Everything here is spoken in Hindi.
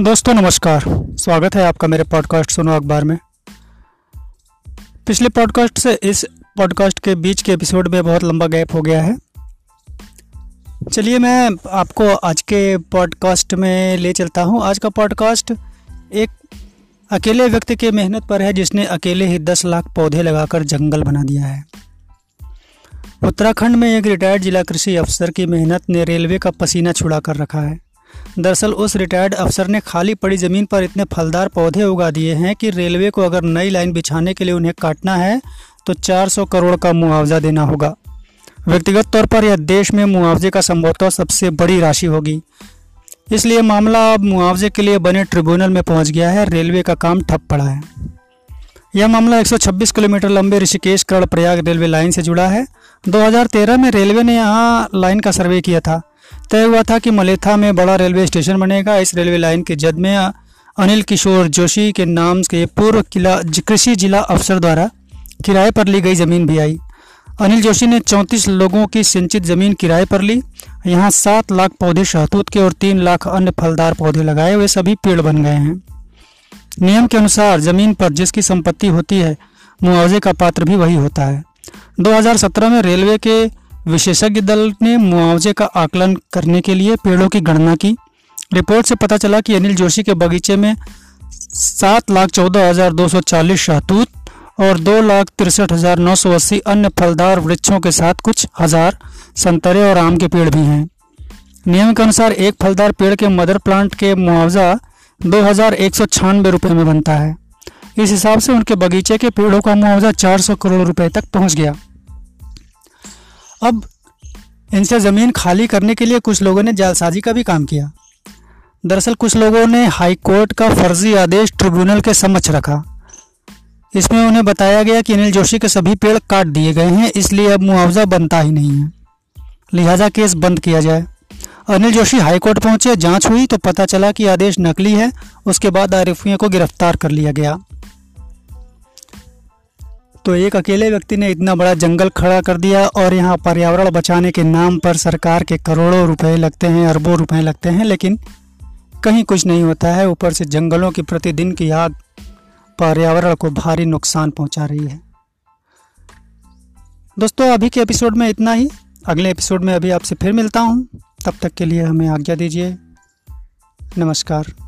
दोस्तों, नमस्कार। स्वागत है आपका मेरे पॉडकास्ट सुनो अखबार में। पिछले पॉडकास्ट से इस पॉडकास्ट के बीच के एपिसोड में बहुत लंबा गैप हो गया है। चलिए, मैं आपको आज के पॉडकास्ट में ले चलता हूँ। आज का पॉडकास्ट एक अकेले व्यक्ति के मेहनत पर है, जिसने अकेले ही दस लाख पौधे लगाकर जंगल बना दिया है। उत्तराखंड में एक रिटायर्ड जिला कृषि अफसर की मेहनत ने रेलवे का पसीना छुड़ा कर रखा है। दरअसल उस रिटायर्ड अफसर ने खाली पड़ी ज़मीन पर इतने फलदार पौधे उगा दिए हैं कि रेलवे को अगर नई लाइन बिछाने के लिए उन्हें काटना है तो 400 करोड़ का मुआवजा देना होगा। व्यक्तिगत तौर पर यह देश में मुआवजे का संभवतः सबसे बड़ी राशि होगी। इसलिए मामला अब मुआवजे के लिए बने ट्रिब्यूनल में पहुँच गया है, रेलवे का काम ठप पड़ा है। यह मामला 126 किलोमीटर लंबे Rishikesh Karnaprayag railway line से जुड़ा है। 2013 में रेलवे ने यहाँ लाइन का सर्वे किया था। तय हुआ था कि मलेथा में बड़ा रेलवे स्टेशन बनेगा। इस रेलवे लाइन के जद में अनिल किशोर जोशी के नाम के पूर्व किला कृषि जिला अफसर द्वारा किराए पर ली गई ज़मीन भी आई। अनिल जोशी ने 34 लोगों की सिंचित ज़मीन किराए पर ली। यहाँ सात लाख पौधे शहतूत के और तीन लाख अन्य फलदार पौधे लगाए हुए सभी पेड़ बन गए हैं। नियम के अनुसार ज़मीन पर जिसकी संपत्ति होती है, मुआवजे का पात्र भी वही होता है। 2017 में रेलवे के विशेषज्ञ दल ने मुआवजे का आकलन करने के लिए पेड़ों की गणना की। रिपोर्ट से पता चला कि अनिल जोशी के बगीचे में सात लाख चौदह हज़ार दो सौ चालीस शहतूत और दो लाख तिरसठ हज़ार नौ सौ अस्सी अन्य फलदार वृक्षों के साथ कुछ हज़ार संतरे और आम के पेड़ भी हैं। नियम के अनुसार एक फलदार पेड़ के मदर प्लांट के मुआवजा दो हज़ार एक सौ छियानवे रुपये में बनता है। इस हिसाब से उनके बगीचे के पेड़ों का मुआवजा चार सौ करोड़ रुपए तक पहुँच गया। अब इनसे ज़मीन खाली करने के लिए कुछ लोगों ने जालसाजी का भी काम किया। दरअसल कुछ लोगों ने हाई कोर्ट का फर्जी आदेश ट्रिब्यूनल के समक्ष रखा। इसमें उन्हें बताया गया कि अनिल जोशी के सभी पेड़ काट दिए गए हैं, इसलिए अब मुआवजा बनता ही नहीं है। लिहाजा केस बंद किया जाए। अनिल जोशी हाईकोर्ट पहुँचे, जाँच हुई तो पता चला कि आदेश नकली है। उसके बाद आरोपियों को गिरफ़्तार कर लिया गया। तो एक अकेले व्यक्ति ने इतना बड़ा जंगल खड़ा कर दिया और यहाँ पर्यावरण बचाने के नाम पर सरकार के करोड़ों रुपए लगते हैं, अरबों रुपए लगते हैं, लेकिन कहीं कुछ नहीं होता है। ऊपर से जंगलों की प्रतिदिन की आग पर्यावरण को भारी नुकसान पहुँचा रही है। दोस्तों, अभी के एपिसोड में इतना ही। अगले एपिसोड में अभी आपसे फिर मिलता हूँ। तब तक के लिए हमें आज्ञा दीजिए। नमस्कार।